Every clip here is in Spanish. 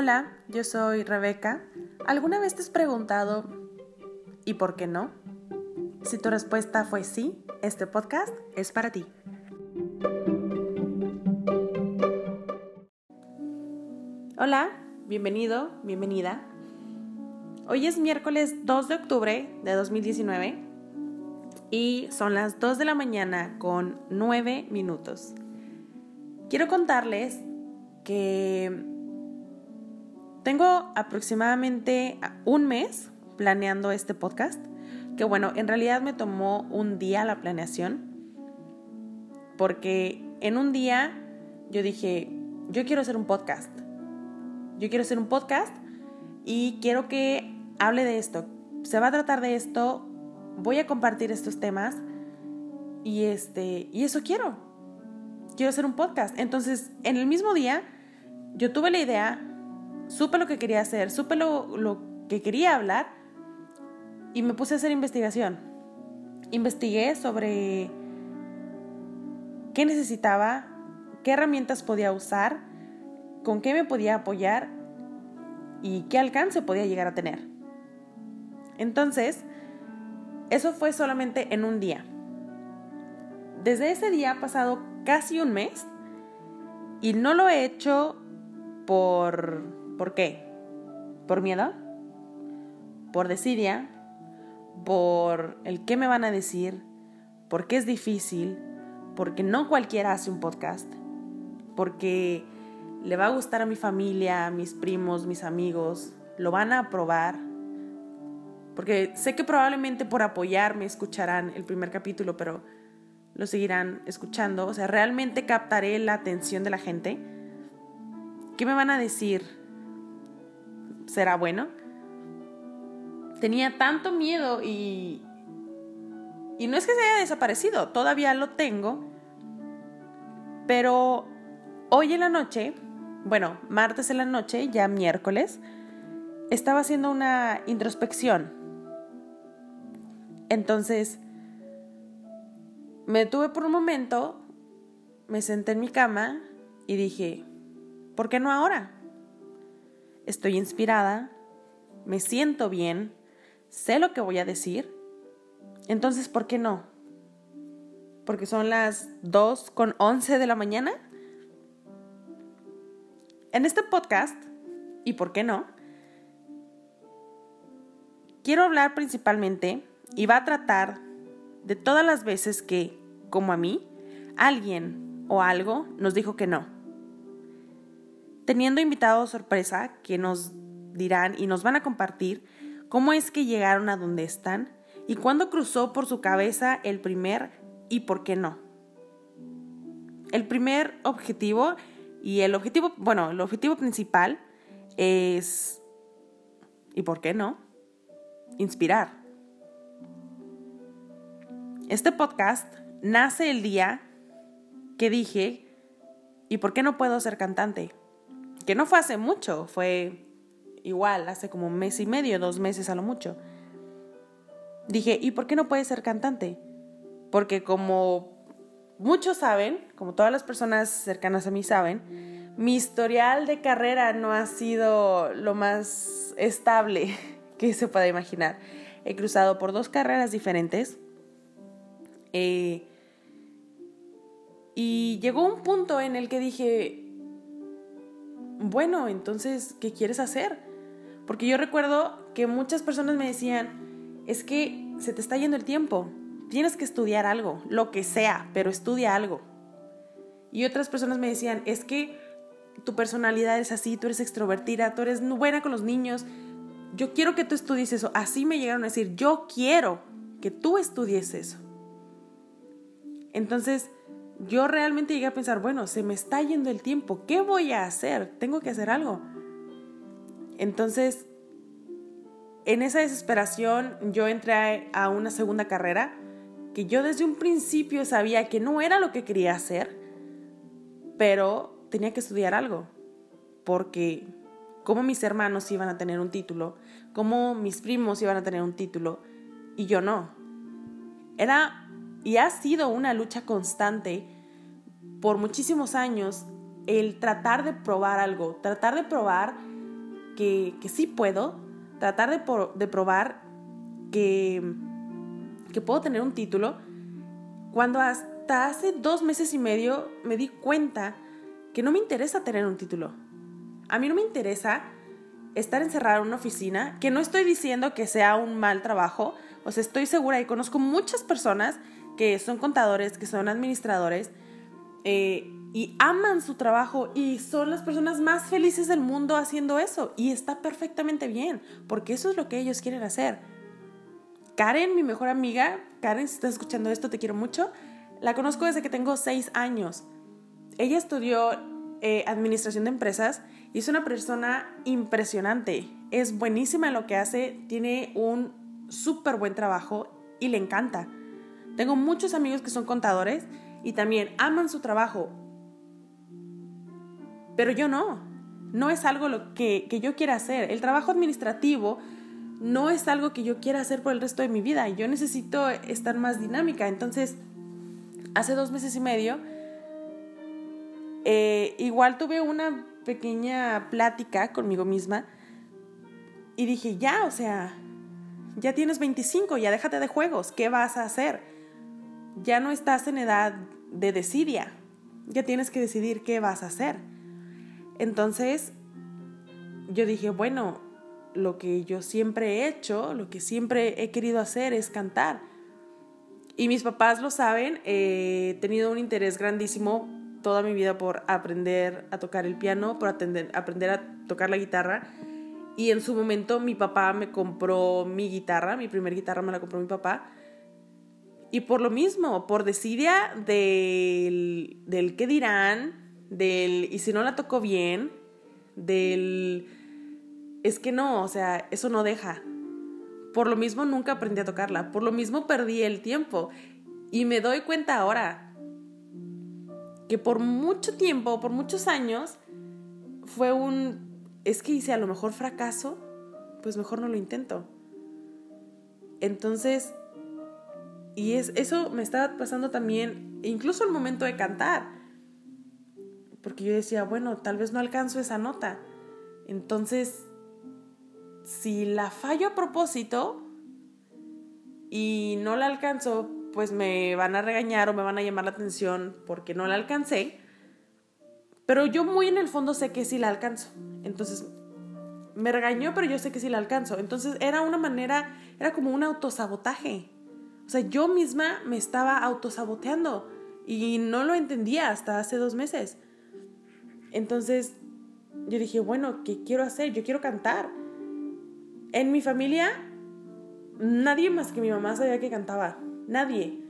Hola, yo soy Rebeca. ¿Alguna vez te has preguntado ¿y por qué no? Si tu respuesta fue sí, este podcast es para ti. Hola, bienvenido, bienvenida. Hoy es miércoles 2 de octubre de 2019 y son las 2 de la mañana con 9 minutos. Quiero contarles que tengo aproximadamente un mes planeando este podcast, que bueno, en realidad me tomó un día la planeación, porque en un día yo dije, yo quiero hacer un podcast, yo quiero hacer un podcast y quiero que hable de esto, se va a tratar de esto, voy a compartir estos temas y este y eso quiero. Quiero hacer un podcast. Entonces, en el mismo día yo tuve la idea, supe lo que quería hacer, supe lo, lo que quería hablar y me puse a hacer investigación. Investigué sobre qué necesitaba, qué herramientas podía usar, con qué me podía apoyar y qué alcance podía llegar a tener. Entonces, eso fue solamente en un día. Desde ese día ha pasado casi un mes y no lo he hecho por... ¿Por qué? ¿Por miedo? ¿Por desidia? ¿Por el qué me van a decir? ¿Por qué es difícil? Porque no cualquiera hace un podcast. Porque le va a gustar a mi familia, a mis primos, mis amigos. Lo van a aprobar porque sé que probablemente por apoyarme escucharán el primer capítulo, pero lo seguirán escuchando. O sea, realmente captaré la atención de la gente. ¿Qué me van a decir? ¿Será bueno? Tenía tanto miedo y... Y no es que se haya desaparecido, todavía lo tengo. Pero hoy en la noche, bueno, martes en la noche, ya miércoles, estaba haciendo una introspección entonces, me detuve por un momento, me senté en mi cama y dije, ¿por qué no ahora? Estoy inspirada, me siento bien, sé lo que voy a decir, entonces, ¿por qué no? Porque son las 2 con 11 de la mañana. En este podcast, y por qué no, quiero hablar principalmente y va a tratar de todas las veces que, como a mí, alguien o algo nos dijo que no. Teniendo invitados sorpresa que nos dirán y nos van a compartir cómo es que llegaron a donde están y cuándo cruzó por su cabeza el primer y por qué no. El primer objetivo y el objetivo, bueno, el objetivo principal es, ¿y por qué no? Inspirar. Este podcast nace el día que dije, ¿y por qué no puedo ser cantante? Que no fue hace mucho, fue igual, hace como un mes y medio, dos meses a lo mucho. Dije, ¿y por qué no puedes ser cantante? Porque como muchos saben, como todas las personas cercanas a mí saben, mi historial de carrera no ha sido lo más estable que se pueda imaginar. He cruzado por dos carreras diferentes eh, y llegó un punto en el que dije, bueno, entonces, ¿qué quieres hacer? Porque yo recuerdo que muchas personas me decían, es que se te está yendo el tiempo, tienes que estudiar algo, lo que sea, pero estudia algo. Y otras personas me decían, es que tu personalidad es así, tú eres extrovertida, tú eres buena con los niños, yo quiero que tú estudies eso. Así me llegaron a decir, yo quiero que tú estudies eso. Entonces, yo realmente llegué a pensar, bueno, se me está yendo el tiempo, ¿qué voy a hacer? Tengo que hacer algo. Entonces, en esa desesperación, yo entré a una segunda carrera que yo desde un principio sabía que no era lo que quería hacer, pero tenía que estudiar algo, porque como mis hermanos iban a tener un título, como mis primos iban a tener un título, y yo no. Era y ha sido una lucha constante por muchísimos años el tratar de probar algo, tratar de probar que, sí puedo, tratar de, de probar que, que puedo tener un título, cuando hasta hace dos meses y medio me di cuenta que no me interesa tener un título. A mí no me interesa estar encerrada en una oficina, que no estoy diciendo que sea un mal trabajo, o sea, estoy segura y conozco muchas personas que son contadores, que son administradores, eh, y aman su trabajo y son las personas más felices del mundo haciendo eso. Y está perfectamente bien, porque eso es lo que ellos quieren hacer. Karen, mi mejor amiga, Karen, si estás escuchando esto, te quiero mucho. La conozco desde que tengo seis años. Ella estudió eh, administración de empresas y es una persona impresionante. Es buenísima en lo que hace, tiene un súper buen trabajo y le encanta. Tengo muchos amigos que son contadores y también aman su trabajo. Pero yo no. No es algo lo que, que yo quiera hacer. El trabajo administrativo no es algo que yo quiera hacer por el resto de mi vida. Yo necesito estar más dinámica. Entonces, hace dos meses y medio, eh, igual tuve una pequeña plática conmigo misma y dije, ya, o sea, ya tienes 25, ya déjate de juegos, ¿qué vas a hacer? Ya no estás en edad de decidia, ya tienes que decidir qué vas a hacer. Entonces, yo dije, bueno, lo que yo siempre he hecho, lo que siempre he querido hacer es cantar. Y mis papás lo saben, he tenido un interés grandísimo toda mi vida por aprender a tocar el piano, por aprender, a tocar la guitarra. Y en su momento mi papá me compró mi guitarra, mi primer guitarra me la compró mi papá. Y por lo mismo, por desidia del, del qué dirán, del y si no la toco bien, del es que no, o sea, eso no deja. Por lo mismo nunca aprendí a tocarla, por lo mismo perdí el tiempo. Y me doy cuenta ahora, que por mucho tiempo, por muchos años, fue un, es que hice a lo mejor fracaso, pues mejor no lo intento. Entonces, y es, eso me estaba pasando también, incluso al momento de cantar, porque yo decía, bueno, tal vez no alcanzo esa nota. Entonces, si la fallo a propósito y no la alcanzo pues me van a regañar o me van a llamar la atención porque no la alcancé. Pero yo muy en el fondo sé que sí la alcanzo. Entonces, me regañó, pero yo sé que sí la alcanzo. Entonces, era una manera, era como un autosabotaje. O sea, yo misma me estaba autosaboteando y no lo entendía hasta hace dos meses. Entonces, yo dije, bueno, ¿qué quiero hacer? Yo quiero cantar. En mi familia, nadie más que mi mamá sabía que cantaba. Nadie.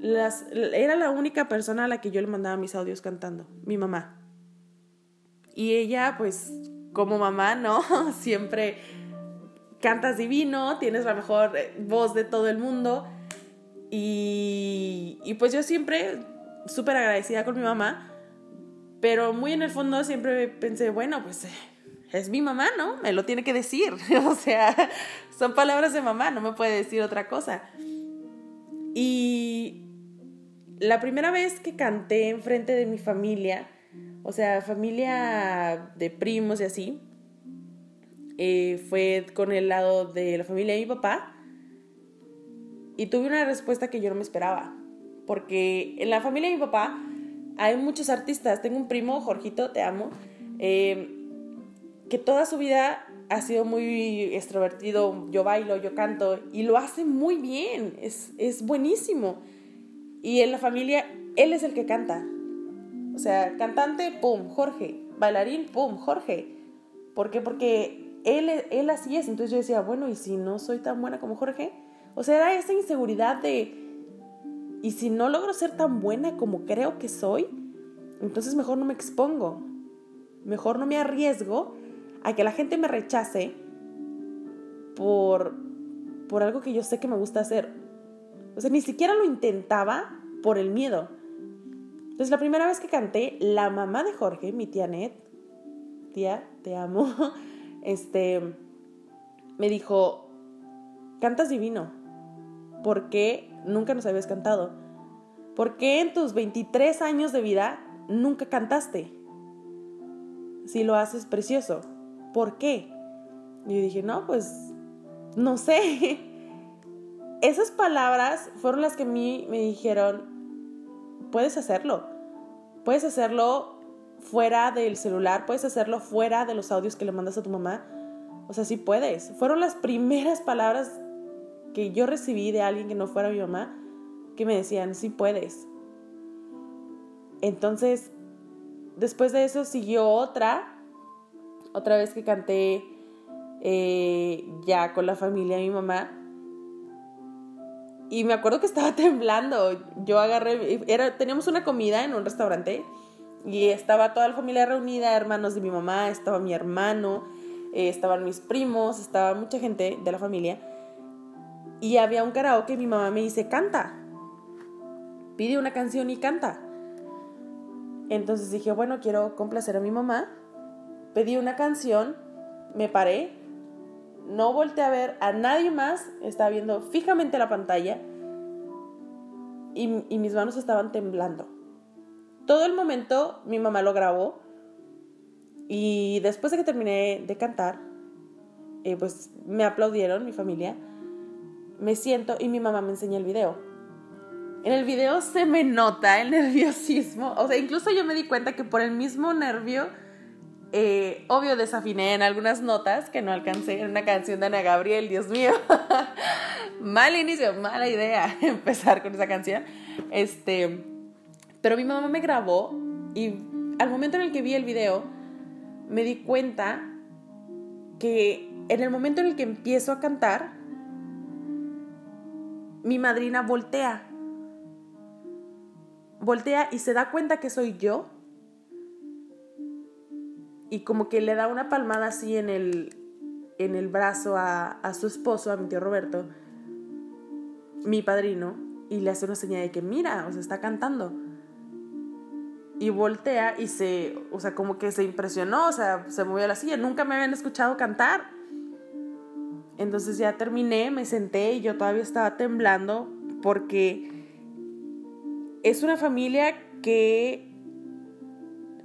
Las, era la única persona a la que yo le mandaba mis audios cantando, mi mamá. Y ella, pues, como mamá, ¿no? Siempre cantas divino, tienes la mejor eh, voz de todo el mundo. Y, pues yo siempre súper agradecida con mi mamá, pero muy en el fondo siempre pensé, bueno, pues eh, es mi mamá, ¿no? Me lo tiene que decir. o sea, son palabras de mamá, no me puede decir otra cosa. Y la primera vez que canté en frente de mi familia, o sea, familia de primos y así, eh, fue con el lado de la familia de mi papá. Y tuve una respuesta que yo no me esperaba. Porque en la familia de mi papá hay muchos artistas. Tengo un primo, Jorgito, te amo, eh, que toda su vida ha sido muy extrovertido, yo bailo, yo canto y lo hace muy bien, es, es buenísimo. Y en la familia, él es el que canta. O sea, cantante, pum, Jorge. Bailarín, pum, Jorge. ¿Por qué? Porque él, él así es. Entonces yo decía, bueno, ¿y si no soy tan buena como Jorge? O sea, era esa inseguridad de, ¿y si no logro ser tan buena como creo que soy? Entonces mejor no me expongo. Mejor no me arriesgo a que la gente me rechace por, por algo que yo sé que me gusta hacer. O sea, ni siquiera lo intentaba por el miedo. Entonces, la primera vez que canté, la mamá de Jorge, mi tía Net, tía, te amo, este, me dijo, cantas divino. ¿Por qué nunca nos habías cantado? ¿Por qué en tus 23 años de vida nunca cantaste? Si lo haces precioso. ¿por qué? Y yo dije, no, pues, no sé. Esas palabras fueron las que a mí me dijeron, puedes hacerlo. Puedes hacerlo fuera del celular, puedes hacerlo fuera de los audios que le mandas a tu mamá. O sea, sí puedes. Fueron las primeras palabras que yo recibí de alguien que no fuera mi mamá que me decían, sí puedes. Entonces, después de eso siguió otra, otra vez que canté eh, ya con la familia de mi mamá. Y me acuerdo que estaba temblando. Yo agarré, era, teníamos una comida en un restaurante y estaba toda la familia reunida, hermanos de mi mamá, estaba mi hermano, eh, estaban mis primos, estaba mucha gente de la familia. Y había un karaoke mi mamá me dice, canta. Pide una canción y canta. Entonces dije, bueno, quiero complacer a mi mamá. Pedí una canción, me paré, no volteé a ver a nadie más, estaba viendo fijamente la pantalla y, y mis manos estaban temblando. Todo el momento mi mamá lo grabó y después de que terminé de cantar, eh, pues me aplaudieron mi familia, me siento y mi mamá me enseña el video. En el video se me nota el nerviosismo. O sea, incluso yo me di cuenta que por el mismo nervio, eh, obvio desafiné en algunas notas que no alcancé en una canción de Ana Gabriel, Dios mío. Mal inicio, mala idea empezar con esa canción. Este, pero mi mamá me grabó y al momento en el que vi el video, me di cuenta que en el momento en el que empiezo a cantar, mi madrina voltea voltea y se da cuenta que soy yo. Y como que le da una palmada así en el, en el brazo a, a su esposo, a mi tío Roberto, mi padrino, y le hace una señal de que mira, o sea, está cantando. Y voltea y se, o sea, como que se impresionó, o sea, se movió a la silla. Nunca me habían escuchado cantar. Entonces ya terminé, me senté y yo todavía estaba temblando porque es una familia que...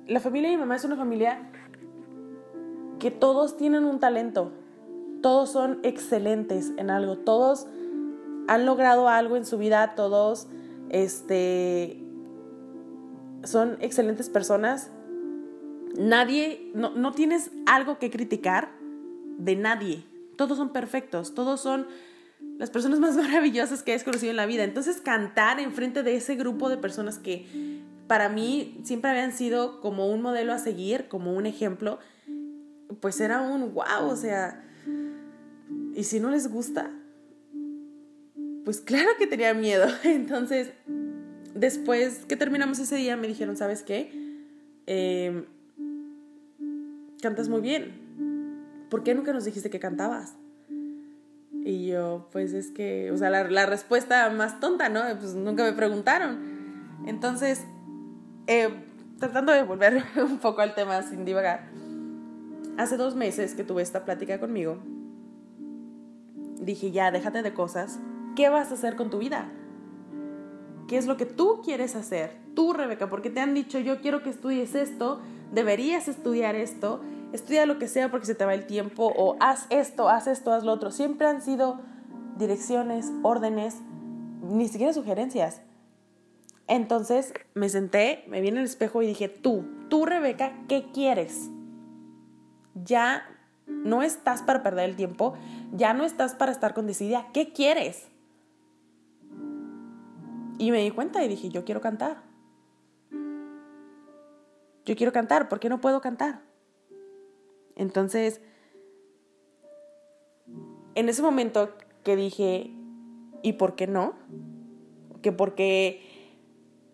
La familia de mi mamá es una familia que todos tienen un talento, todos son excelentes en algo, todos han logrado algo en su vida, todos este, son excelentes personas. Nadie, no, no tienes algo que criticar de nadie. Todos son perfectos, todos son las personas más maravillosas que he conocido en la vida. Entonces cantar enfrente de ese grupo de personas que para mí siempre habían sido como un modelo a seguir, como un ejemplo, pues era un wow, o sea, y si no les gusta, pues claro que tenía miedo. Entonces, después que terminamos ese día, me dijeron, ¿sabes qué? Em, cantas muy bien. ¿Por qué nunca nos dijiste que cantabas? Y yo, pues es que, o sea, la, respuesta más tonta, ¿no? Pues nunca me preguntaron. Entonces, eh, tratando de volver un poco al tema sin divagar, hace dos meses que tuve esta plática conmigo, dije, ya, déjate de cosas. ¿Qué vas a hacer con tu vida? ¿Qué es lo que tú quieres hacer? Tú, Rebeca, porque te han dicho, yo quiero que estudies esto, deberías estudiar esto, estudia lo que sea porque se te va el tiempo o haz esto, haz esto, haz lo otro. Siempre han sido direcciones, órdenes, ni siquiera sugerencias. Entonces me senté, me vi en el espejo y dije, tú, tú Rebeca, ¿qué quieres? Ya no estás para perder el tiempo, ya no estás para estar con desidia, ¿qué quieres? Y me di cuenta y dije, yo quiero cantar. Yo quiero cantar, ¿por qué no puedo cantar? Entonces, en ese momento que dije, ¿y por qué no? Que porque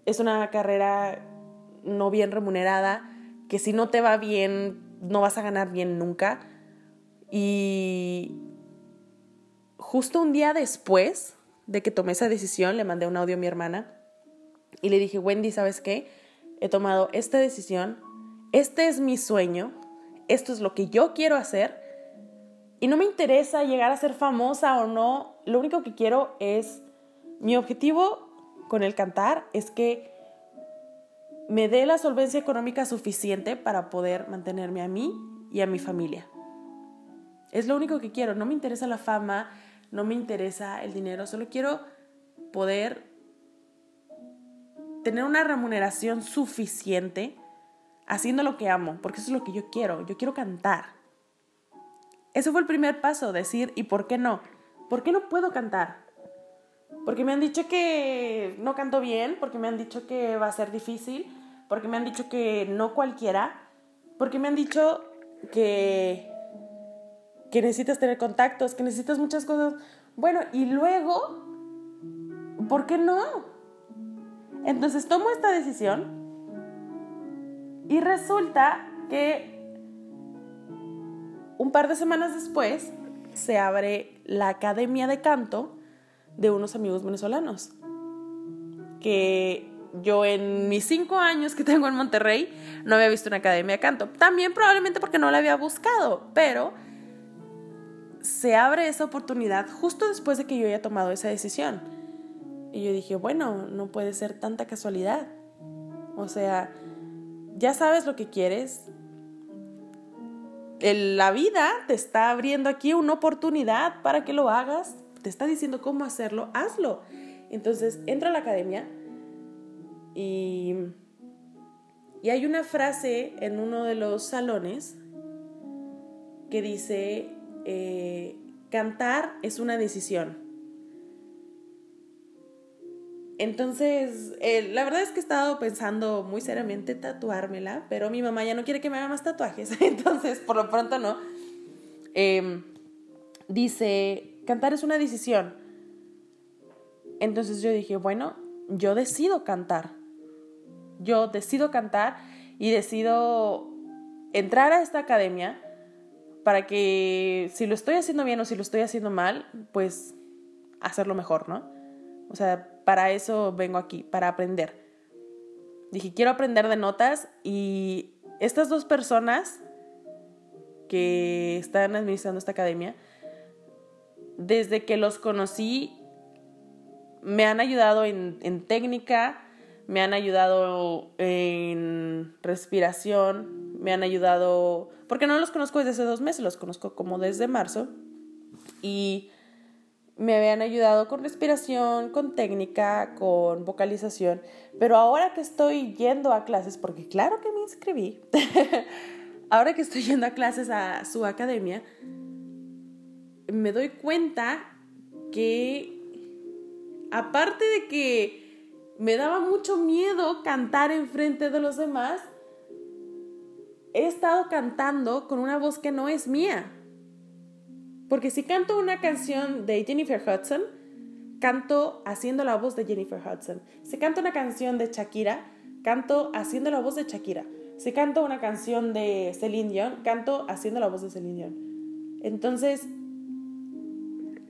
es una carrera no bien remunerada, que si no te va bien, no vas a ganar bien nunca. Y justo un día después de que tomé esa decisión, le mandé un audio a mi hermana y le dije, Wendy, ¿sabes qué? He tomado esta decisión, este es mi sueño, esto es lo que yo quiero hacer y no me interesa llegar a ser famosa o no, lo único que quiero es, mi objetivo con el cantar es que me dé la solvencia económica suficiente para poder mantenerme a mí y a mi familia. Es lo único que quiero. No me interesa la fama, no me interesa el dinero, solo quiero poder tener una remuneración suficiente haciendo lo que amo, porque eso es lo que yo quiero. Yo quiero cantar. Ese fue el primer paso, decir, ¿y por qué no? ¿Por qué no puedo cantar? Porque me han dicho que no canto bien, porque me han dicho que va a ser difícil, porque me han dicho que no cualquiera, porque me han dicho que, que necesitas tener contactos, que necesitas muchas cosas. Bueno, y luego, ¿por qué no? Entonces tomo esta decisión y resulta que un par de semanas después se abre la Academia de Canto de unos amigos venezolanos. Que yo en mis cinco años que tengo en Monterrey no había visto una academia de canto. También probablemente porque no la había buscado, pero se abre esa oportunidad justo después de que yo haya tomado esa decisión. Y yo dije, bueno, no puede ser tanta casualidad. O sea, ya sabes lo que quieres. la vida te está abriendo aquí una oportunidad para que lo hagas. Te está diciendo cómo hacerlo, hazlo. Entonces, entra a la academia y, y hay una frase en uno de los salones que dice, eh, cantar es una decisión. Entonces, eh, la verdad es que he estado pensando muy seriamente tatuármela, pero mi mamá ya no quiere que me haga más tatuajes, entonces por lo pronto no. Em, dice, cantar es una decisión. Entonces yo dije, bueno, yo decido cantar. Yo decido cantar y decido entrar a esta academia para que si lo estoy haciendo bien o si lo estoy haciendo mal, pues hacerlo mejor, ¿no? O sea, para eso vengo aquí, para aprender. Dije, quiero aprender de notas y estas dos personas que están administrando esta academia, desde que los conocí, me han ayudado en, en técnica, me han ayudado en respiración, me han ayudado, porque no los conozco desde hace dos meses, los conozco como desde marzo, y me habían ayudado con respiración, con técnica, con vocalización, pero ahora que estoy yendo a clases, porque claro que me inscribí, ahora que estoy yendo a clases a su academia, me doy cuenta que aparte de que me daba mucho miedo cantar enfrente de los demás, he estado cantando con una voz que no es mía. Porque si canto una canción de Jennifer Hudson, canto haciendo la voz de Jennifer Hudson. Si canto una canción de Shakira, canto haciendo la voz de Shakira. Si canto una canción de Celine Dion, canto haciendo la voz de Celine Dion. Entonces,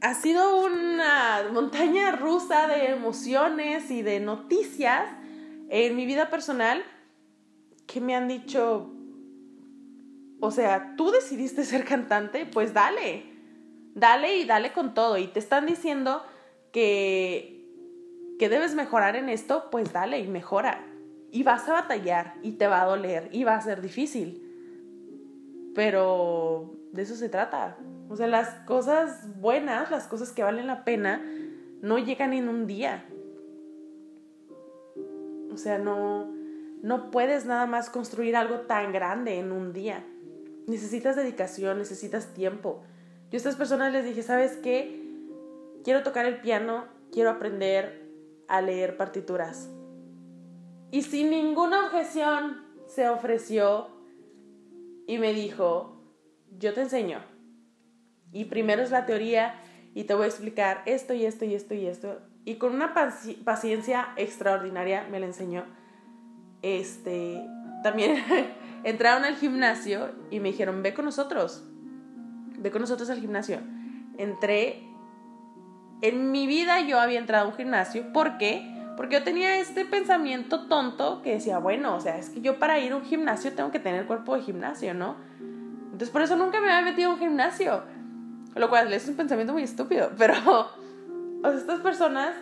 ha sido una montaña rusa de emociones y de noticias en mi vida personal que me han dicho, o sea, tú decidiste ser cantante, pues dale, dale y dale con todo. Y te están diciendo que, que debes mejorar en esto, pues dale y mejora. Y vas a batallar y te va a doler y va a ser difícil. Pero de eso se trata. O sea, las cosas buenas, las cosas que valen la pena, no llegan en un día. O sea, no, no puedes nada más construir algo tan grande en un día. Necesitas dedicación, necesitas tiempo. Yo a estas personas les dije, ¿sabes qué? Quiero tocar el piano, quiero aprender a leer partituras. Y sin ninguna objeción se ofreció y me dijo, yo te enseño. Y primero es la teoría y te voy a explicar esto y esto y esto y esto. Y con una paciencia extraordinaria me la enseñó. Este, también entraron al gimnasio y me dijeron, ve con nosotros ve con nosotros al gimnasio. Entré, en mi vida yo había entrado a un gimnasio, ¿por qué? Porque yo tenía este pensamiento tonto que decía, bueno, o sea, es que yo para ir a un gimnasio tengo que tener cuerpo de gimnasio, ¿no? Entonces por eso nunca me había metido a un gimnasio. Lo cual es un pensamiento muy estúpido, pero o sea, estas personas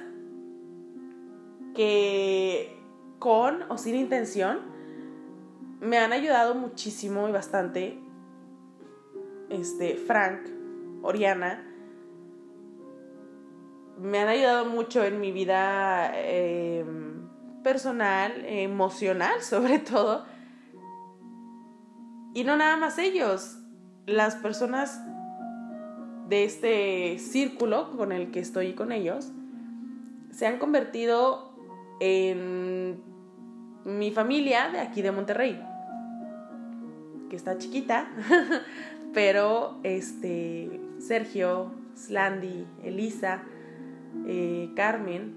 que con o sin intención me han ayudado muchísimo y bastante este, Frank, Oriana, me han ayudado mucho en mi vida em, personal, emocional sobre todo. Y no nada más ellos, las personas de este círculo con el que estoy con ellos se han convertido en mi familia de aquí de Monterrey, que está chiquita, pero este Sergio, Slandy, Elisa, eh, Carmen,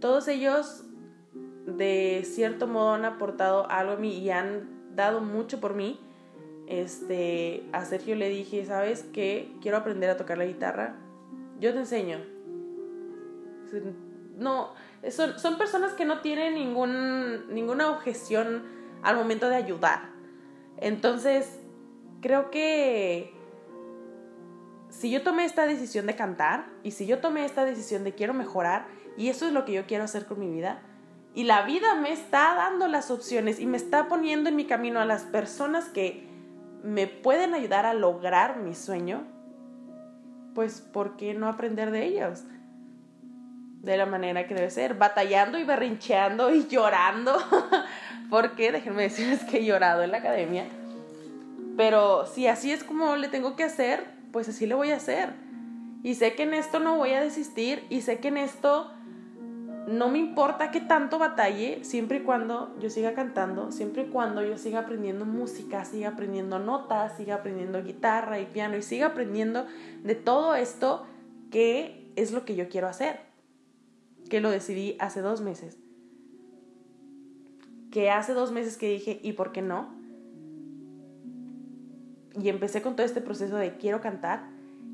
todos ellos de cierto modo han aportado algo a mí y han dado mucho por mí. Este, a Sergio le dije, ¿sabes qué? Quiero aprender a tocar la guitarra. Yo te enseño. No, son, son personas que no tienen ningún, ninguna objeción al momento de ayudar. Entonces, creo que si yo tomé esta decisión de cantar y si yo tomé esta decisión de quiero mejorar y eso es lo que yo quiero hacer con mi vida y la vida me está dando las opciones y me está poniendo en mi camino a las personas que me pueden ayudar a lograr mi sueño, pues ¿por qué no aprender de ellos? De la manera que debe ser, batallando y berrincheando y llorando, porque déjenme decirles que he llorado en la academia, pero si así es como le tengo que hacer, pues así lo voy a hacer. Y sé que en esto no voy a desistir y sé que en esto no me importa que tanto batalle, siempre y cuando yo siga cantando, siempre y cuando yo siga aprendiendo música, siga aprendiendo notas, siga aprendiendo guitarra y piano y siga aprendiendo de todo esto que es lo que yo quiero hacer. Que lo decidí hace dos meses. Que hace dos meses que dije, ¿y por qué no? y empecé con todo este proceso de quiero cantar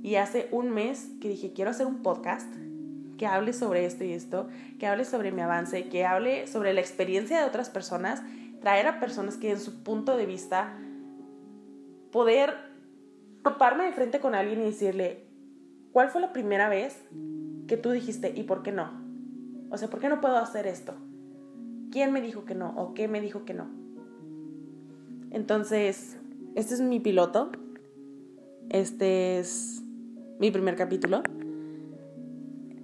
y hace un mes que dije quiero hacer un podcast que hable sobre esto y esto, que hable sobre mi avance, que hable sobre la experiencia de otras personas, traer a personas que en su punto de vista poder toparme de frente con alguien y decirle, ¿cuál fue la primera vez que tú dijiste y por qué no? O sea, ¿por qué no puedo hacer esto? ¿Quién me dijo que no? ¿O qué me dijo que no? Entonces, este es mi piloto. Este es mi primer capítulo.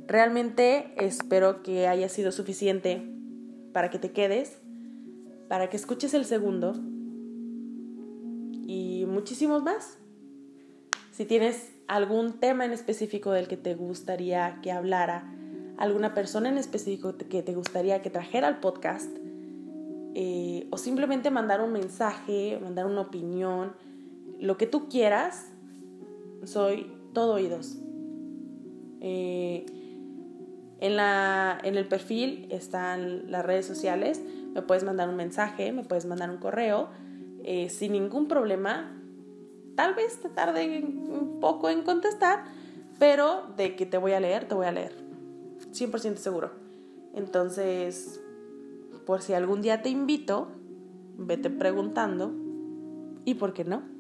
Realmente espero que haya sido suficiente para que te quedes, para que escuches el segundo y muchísimos más. Si tienes algún tema en específico del que te gustaría que hablara, alguna persona en específico que te gustaría que trajera al podcast, eh, o simplemente mandar un mensaje, mandar una opinión, lo que tú quieras, soy todo oídos. Eh, en, la, en el perfil están las redes sociales, me puedes mandar un mensaje, me puedes mandar un correo, eh, sin ningún problema. Tal vez te tarde un poco en contestar, pero de que te voy a leer, te voy a leer. 100% seguro. Entonces, por si algún día te invito, vete preguntando y por qué no.